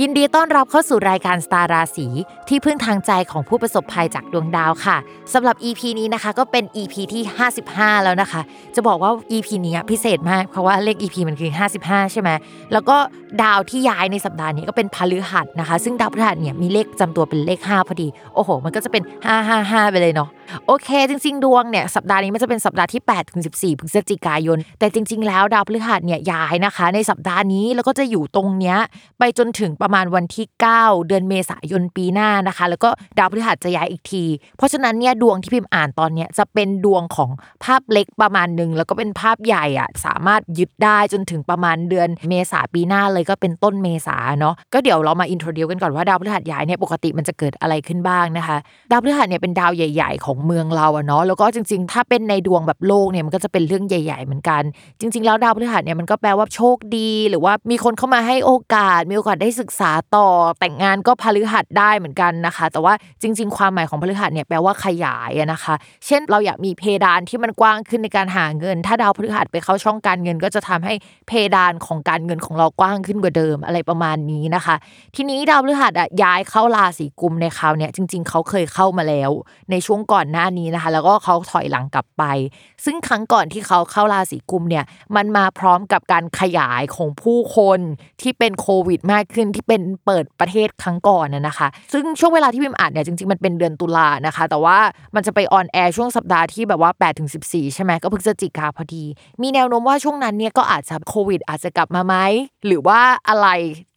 ยินดีต้อนรับเข้าสู่รายการสตาร์ราศีที่พึ่งทางใจของผู้ประสบภัยจากดวงดาวค่ะสำหรับ EP นี้นะคะก็เป็น EP ที่ 55 แล้วนะคะ จะบอกว่า EP นี้พิเศษมากเพราะว่าเลข EP มันคือ 55 ใช่ไหมแล้วก็ดาวที่ย้ายในสัปดาห์นี้ก็เป็นพฤหัสนะคะ ซึ่งดาวพฤหัสเนี่ยมีเลขจำตัวเป็นเลข 5 พอดี โอ้โห มันก็จะเป็น 555 ไปเลยเนาะโอเค จริง ๆ ดวงเนี่ยสัปดาห์นี้มันจะเป็นสัปดาห์ที่8ถึง14พฤศจิกายน แต่จริง ๆ แล้วดาวพฤหัสเนี่ยย้ายนะคะ ในสัปดาห์นี้แล้วก็จะอยู่ตรงเนี้ยไปจนถึงประมาณวันที่ 9 เดือนเมษายนปีหน้านะคะ แล้วก็ดาวพฤหัสจะย้ายอีกที เพราะฉะนั้นเนี่ยดวงที่พิมพ์อ่านตอนเนี้ยจะเป็นดวงของภาพเล็กประมาณหนึ่งแล้วก็เป็นภาพใหญ่อะสามารถยึดได้จนถึงประมาณเดือนเมษาปีหน้าเลยก็เป็นต้นเมษาเนาะก็เดี๋ยวเรามาอินโทรดิวกันก่อนว่าดาวพฤหัสย้ายเนี่ยปกติมันจะเกิดอะไรขึ้นบ้างนะคะ ดาวพฤหัสเนี่ยเป็นดาวใหญ่ ๆ ของเมืองเราอะเนาะแล้วก็จริง ๆ ถ้าเป็นในดวงแบบโลกเนี่ยมันก็จะเป็นเรื่องใหญ่ ๆ เหมือนกัน จริง ๆ แล้วดาวพฤหัสเนี่ยมันก็แปลว่าโชคดี หรือว่ามีคนเข้ามาให้โอกาสมีโอกาสได้ศึกษาต่อแต่งงานก็พฤหัสได้เหมือนกันนะคะ แต่ว่าจริง ๆ ความหมายของพฤหัสเนี่ยแปลว่าขยายนะคะ เช่นเราอยากมีเพดานที่มันกว้างขึ้นในการหาเงิน ถ้าดาวพฤหัสไปเข้าช่องการเงิน ก็จะทำให้เพดานของการเงินของเรากว้างขึ้นกว่าเดิมอะไรประมาณนี้นะคะ ทีนี้ดาวพฤหัสอะย้ายเข้าราศีกุมในคราวเนี่ยจริง ๆ เขาเคยเข้ามาแล้ว ในช่วงก่อนหน้านี้นะคะ แล้วก็เขาถอยหลังกลับไป ซึ่งครั้งก่อนที่เขาเข้าราศีกุมเนี่ยมันมาพร้อมกับการขยายของผู้คนที่เป็นโควิดมากขึ้นที่เป็นเปิดประเทศครั้งก่อนน่ะนะคะ ซึ่งช่วงเวลาที่พิมอ่านเนี่ยจริงๆมันเป็นเดือนตุลานะคะ แต่ว่ามันจะไปออนแอร์ช่วงสัปดาห์ที่แบบว่า8ถึง14 ใช่ไหมก็พฤศจิกาพอดี มีแนวโน้มว่าช่วงนั้นเนี่ยก็อาจจะโควิด อาจจะกลับมาไหมหรือว่าอะไร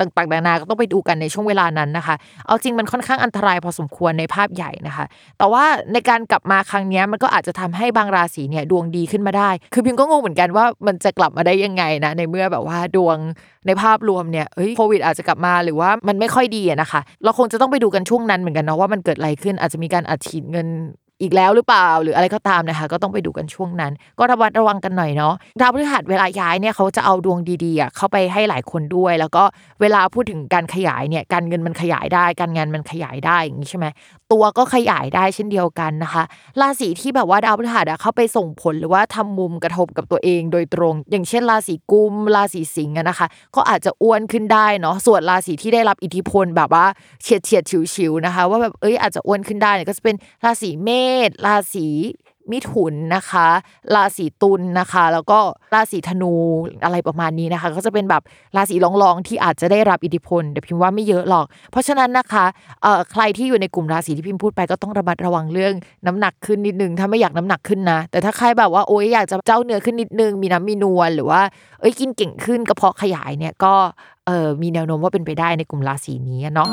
ต่างๆนานาก็ต้องไปดูกันในช่วงเวลานั้นนะคะ เอาจริงมันค่อนข้างอันตรายพอสมควรในภาพใหญ่นะคะ แต่ว่าในการกลับมาครั้งนี้มันก็อาจจะทำให้บางราศีเนี่ยดวงดีขึ้นมาได้ คือพิมก็งงเหมือนกันว่ามันจะกลับมาได้ยังไงนะในเมื่อแบบว่าดวงในภาพรวมเนี่ยเฮ้ยโควิดอาจจะกลับมาหรือว่ามันไม่ค่อยดีนะคะ เราคงจะต้องไปดูกันช่วงนั้นเหมือนกันเนาะว่ามันเกิดอะไรขึ้นอาจจะมีการอัดฉีดเงิน อีกแล้วหรือเปล่า หรืออะไรก็ตามนะคะ ก็ต้องไปดูกันช่วงนั้น ก็ระวัดระวังกันหน่อยเนาะดาวพฤหัสเวลาย้ายเนี่ยเขาจะเอาดวงดีๆเข้าไปให้หลายคนด้วย แล้วก็เวลาพูดถึงการขยายเนี่ยการเงินมันขยายได้ การงานมันขยายได้อย่างนี้ใช่ไหมตัวก็ขยายได้เช่นเดียวกันนะคะ ราศีที่แบบว่าดาวพฤหัสเข้าไปส่งผลหรือว่าทำมุมกระทบกับตัวเองโดยตรง อย่างเช่น ราศีกุมราศีสิงห์นะคะ ก็อาจจะอ้วนขึ้นได้เนาะส่วนราศีที่ได้รับอิทธิพลแบบว่าเฉียดเฉียดฉิวๆนะคะ ว่าแบบเอ้ยอาจจะอ้วนขึ้นได้เนี่ยก็จะเป็นราศีเมษราศีมิถุนนะคะ ราศีตุลนะคะ แล้วก็ราศีธนูอะไรประมาณนี้นะคะ ก็จะเป็นแบบราศีรองๆที่อาจจะได้รับอิทธิพลแต่พิมพ์ว่าไม่เยอะหรอก เพราะฉะนั้นนะคะเอ่อใครที่อยู่ในกลุ่มราศีที่พิมพ์พูดไปก็ต้องระมัดระวังเรื่องน้ำหนักขึ้นนิดนึง ถ้าไม่อยากน้ำหนักขึ้นนะ แต่ถ้าใครแบบว่าโอ๊ยอยากจะเจ้าเนื้อขึ้นนิดนึง มีน้ำมีนวลหรือว่าเอ้ยกินเก่งขึ้นกระเพาะขยายเนี่ยก็เอ่อมีแนวโน้มว่าเป็นไปได้ในกลุ่มราศีนี้เนาะ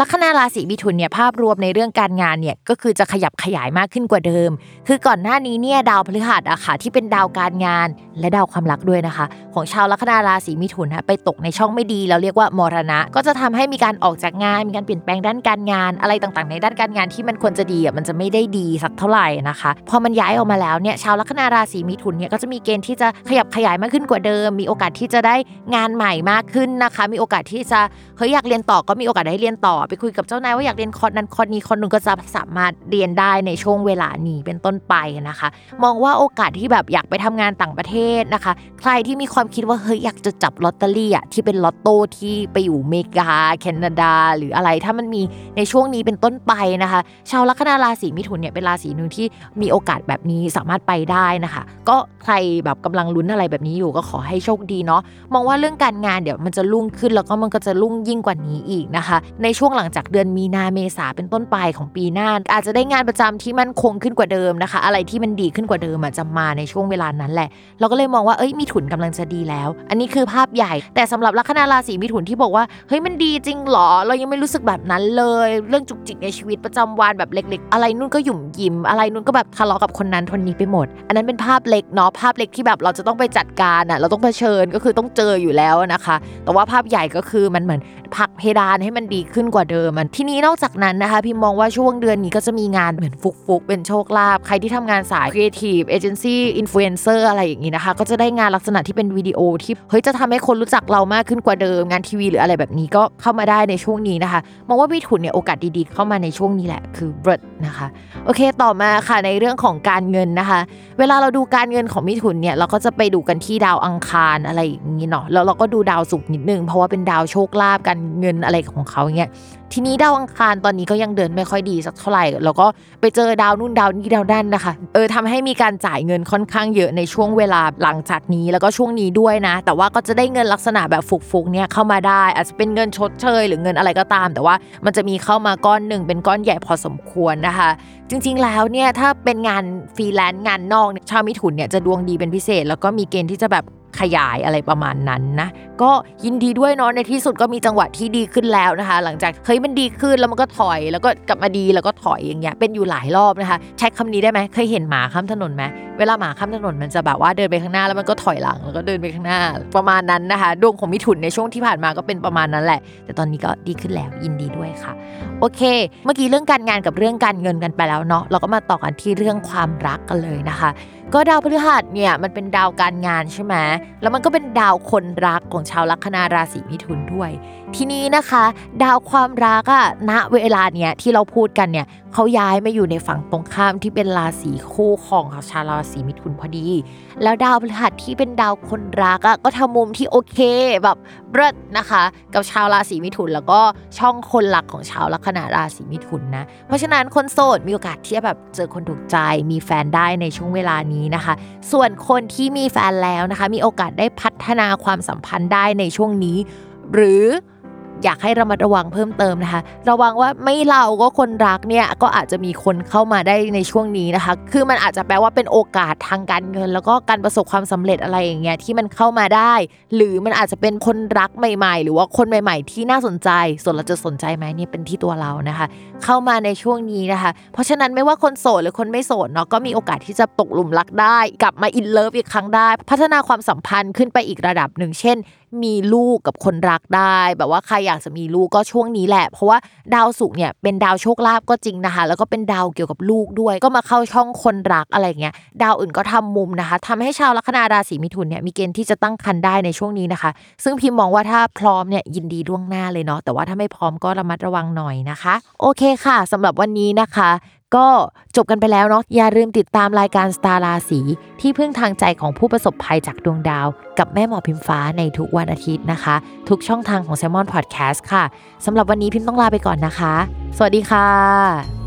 ลัคนาราศีมิถุนเนี่ยภาพรวมในเรื่องการงานเนี่ยก็คือจะขยับขยายมากขึ้นกว่าเดิม คือก่อนหน้านี้เนี่ยดาวพฤหัสอะค่ะที่เป็นดาวการงานและดาวความรักด้วยนะคะ ของชาวลัคนาราศีมิถุนฮะไปตกในช่องไม่ดีเราเรียกว่ามรณะ ก็จะทำให้มีการออกจากงาน มีการเปลี่ยนแปลงด้านการงาน อะไรต่างๆ ในด้านการงานที่มันควรจะดีอะมันจะไม่ได้ดีสักเท่าไหร่นะคะ พอมันย้ายออกมาแล้วเนี่ยชาวลัคนาราศีมิถุนเนี่ยก็จะมีเกณฑ์ที่จะขยับขยายมากขึ้นกว่าเดิม มีโอกาสที่จะได้งานใหม่มากขึ้นนะคะ มีโอกาสที่จะเฮ้ยอยากเรียนต่อก็มีโอกาสได้เรียนต่อ ไปคุยกับเจ้านายว่าอยากเรียนคอร์สนั้นคอร์สนี้คอร์สนึงก็จะสามารถเรียนได้ในช่วงเวลานี้เป็นต้นไปนะคะ มองว่าโอกาสที่แบบอยากไปทำงานต่างประเทศนะคะ ใครที่มีความคิดว่าเฮ้ยอยากจะจับลอตเตอรี่อะที่เป็นลอตโต้ที่ไปอยู่อเมริกา แคนาดา หรืออะไรถ้ามันมีในช่วงนี้เป็นต้นไปนะคะ ชาวลัคนาราศีมิถุนเนี่ยเป็นราศีหนึ่งที่มีโอกาสแบบนี้สามารถไปได้นะคะ ก็ใครแบบกำลังลุ้นอะไรแบบนี้อยู่ก็ขอให้โชคดีเนาะมองว่าเรื่องการงานเดี๋ยวมันจะรุ่งขึ้นแล้วก็มันก็จะรุ่งยิ่งกว่านี้อีกนะคะ ในช่วงหลังจากเดือนมีนาเมษาเป็นต้นไปของปีหน้า อาจจะได้งานประจำที่มั่นคงขึ้นกว่าเดิมนะคะ อะไรที่มันดีขึ้นกว่าเดิมอะจะมาในช่วงเวลานั้นแหละเราก็เลยมองว่าเอ้ยมีถุนกำลังจะดีแล้ว อันนี้คือภาพใหญ่ แต่สำหรับลัคนาราศีมิถุนที่บอกว่าเฮ้ยมันดีจริงหรอ เรายังไม่รู้สึกแบบนั้นเลย เรื่องจุกจิกในชีวิตประจำวันแบบเล็ก ๆ อะไรนู่นก็หยุ่มยิ้มอะไรนู่นก็แบบทะเลาะกับคนนั้นคนนี้ไปหมด อันนั้นเป็นภาพเล็กเนาะภาพเล็กที่แบบเราจะต้องไปจัดการอะเราต้องเผชิญก็คือต้องเจออยู่แล้วนะคะ แต่ว่าภาพใหญ่ก็คือมันเหมือน ผักเพดานให้มันดีขึ้นกว่าเดิมมันที่นี้นอกจากนั้นนะคะ พิมมองว่าช่วงเดือนนี้ก็จะมีงานเหมือนฟุกๆ เป็นโชคลาภใครที่ทำงานสาย Creative Agency Influencer อร์อะไรอย่างนี้นะคะ ก็จะได้งานลักษณะที่เป็นวิดีโอที่เฮ้ยจะทำให้คนรู้จักเรามากขึ้นกว่าเดิม งานทีวีหรืออะไรแบบนี้ก็เข้ามาได้ในช่วงนี้นะคะมองว่ามีถุนเนี่ยโอกาสดีๆ เข้ามาในช่วงนี้แหละคือเบิร์ดนะคะโอเคต่อมาค่ะในเรื่องของการเงินนะคะ เวลาเราดูการเงินของมิถุนเนี่ยเราก็จะไปดูกันที่ดาวอังคารอะไรอย่างนี้เนาะแล้วเราก็ดูดาวศุกร์นิดนึงเพราะว่าเป็นดาวโชคลาภการเงินอะไรของเขาเงี้ยทีนี้ดาวอังคารตอนนี้ก็ยังเดินไม่ค่อยดีสักเท่าไหร่ แล้วก็ไปเจอดาวนู่นดาวนี้ดาวนั่นนะคะเออทำให้มีการจ่ายเงินค่อนข้างเยอะในช่วงเวลาหลังจากนี้แล้วก็ช่วงนี้ด้วยนะ แต่ว่าก็จะได้เงินลักษณะแบบฟุกๆเนี่ยเข้ามาได้ อาจจะเป็นเงินชดเชย หรือเงินอะไรก็ตาม แต่ว่ามันจะมีเข้ามาก้อนหนึ่งเป็นก้อนใหญ่พอสมควรนะคะ จริงๆแล้วเนี่ยถ้าเป็นงานฟรีแลนซ์งานนอกชาวมิถุนเนี่ยจะดวงดีเป็นพิเศษ แล้วก็มีเกณฑ์ที่จะแบบ ขยายอะไรประมาณนั้นนะ ก็ยินดีด้วยเนาะในที่สุดก็มีจังหวะที่ดีขึ้นแล้วนะคะ หลังจากเฮ้ยมันดีขึ้นแล้วมันก็ถอยแล้วก็กลับมาดีแล้วก็ถอยอย่างเงี้ยเป็นอยู่หลายรอบนะคะ ใช้คำนี้ได้ไหมเคยเห็นหมาข้ามถนนไหมเวลาหมาข้ามถนนมันจะแบบว่าเดินไปข้างหน้าแล้วมันก็ถอยหลังแล้วก็เดินไปข้างหน้า ประมาณนั้นนะคะดวงของมิถุนในช่วงที่ผ่านมาก็เป็นประมาณนั้นแหละ แต่ตอนนี้ก็ดีขึ้นแล้วยินดีด้วยค่ะ โอเค เมื่อกี้เรื่องการงานกับเรื่องการเงินกันไปแล้วเนาะเราก็มาต่อกันที่เรื่องความรักกันเลยนะคะ ก็ดาวพฤหัสเนี่ยมันเป็นดาวการงานใช่ไหมแล้วมันก็เป็นดาวคนรักของชาวลัคนาราศีมิถุนด้วย ทีนี้นะคะ ดาวความรักอะณเวลาเนี้ยที่เราพูดกันเนี่ยเขาย้ายมาอยู่ในฝั่งตรงข้ามที่เป็นราศีคู่ของชาวราศีมิถุนพอดี แล้วดาวพฤหัสที่เป็นดาวคนรักอะก็ทำมุมที่โอเคแบบเลิศนะคะ กับชาวราศีมิถุนแล้วก็ช่องคนหลักของชาวลัคนาราศีมิถุนนะเพราะฉะนั้นคนโสดมีโอกาสที่จะแบบเจอคนถูกใจมีแฟนได้ในช่วงเวลานี้นะคะ ส่วนคนที่มีแฟนแล้วนะคะ มีโอกาสได้พัฒนาความสัมพันธ์ได้ในช่วงนี้ หรือ อยากให้ระมัดระวังเพิ่มเติมนะคะ ระวังว่าไม่เราก็คนรักเนี่ยก็อาจจะมีคนเข้ามาได้ในช่วงนี้นะคะ คือมันอาจจะแปลว่าเป็นโอกาสทางการเงิน แล้วก็การประสบความสำเร็จอะไรอย่างเงี้ยที่มันเข้ามาได้ หรือมันอาจจะเป็นคนรักใหม่ ๆ หรือว่าคนใหม่ ๆ ที่น่าสนใจ ส่วนเราจะสนใจไหมเนี่ยเป็นที่ตัวเรานะคะ เข้ามาในช่วงนี้นะคะ เพราะฉะนั้นไม่ว่าคนโสดหรือคนไม่โสดเนาะก็มีโอกาสที่จะตกหลุมรักได้ กลับมาอินเลิฟอีกครั้งได้ พัฒนาความสัมพันธ์ขึ้นไปอีกระดับหนึ่งเช่น มีลูกกับคนรักได้ แบบว่าใครอยากจะมีลูกก็ช่วงนี้แหละ เพราะว่าดาวศุกร์เนี่ยเป็นดาวโชคลาภก็จริงนะคะ แล้วก็เป็นดาวเกี่ยวกับลูกด้วย ก็มาเข้าช่องคนรักอะไรเงี้ยดาวอื่นก็ทำมุมนะคะทำให้ชาวลัคนาราศีมิถุนเนี่ยมีเกณฑ์ที่จะตั้งครรภ์ได้ในช่วงนี้นะคะ ซึ่งพิมมองว่าถ้าพร้อมเนี่ยยินดีล่วงหน้าเลยเนาะแต่ว่าถ้าไม่พร้อมก็ระมัดระวังหน่อยนะคะ โอเคค่ะสำหรับวันนี้นะคะ ก็จบกันไปแล้วเนาะอย่าลืมติดตามรายการสตาร์ราศีที่พึ่งทางใจของผู้ประสบภัยจากดวงดาว กับแม่หมอพิมฟ้าในทุกวันอาทิตย์นะคะ ทุกช่องทางของ s ซ l m o n Podcast ค่ะสำหรับวันนี้พิมต้องลาไปก่อนนะคะ สวัสดีค่ะ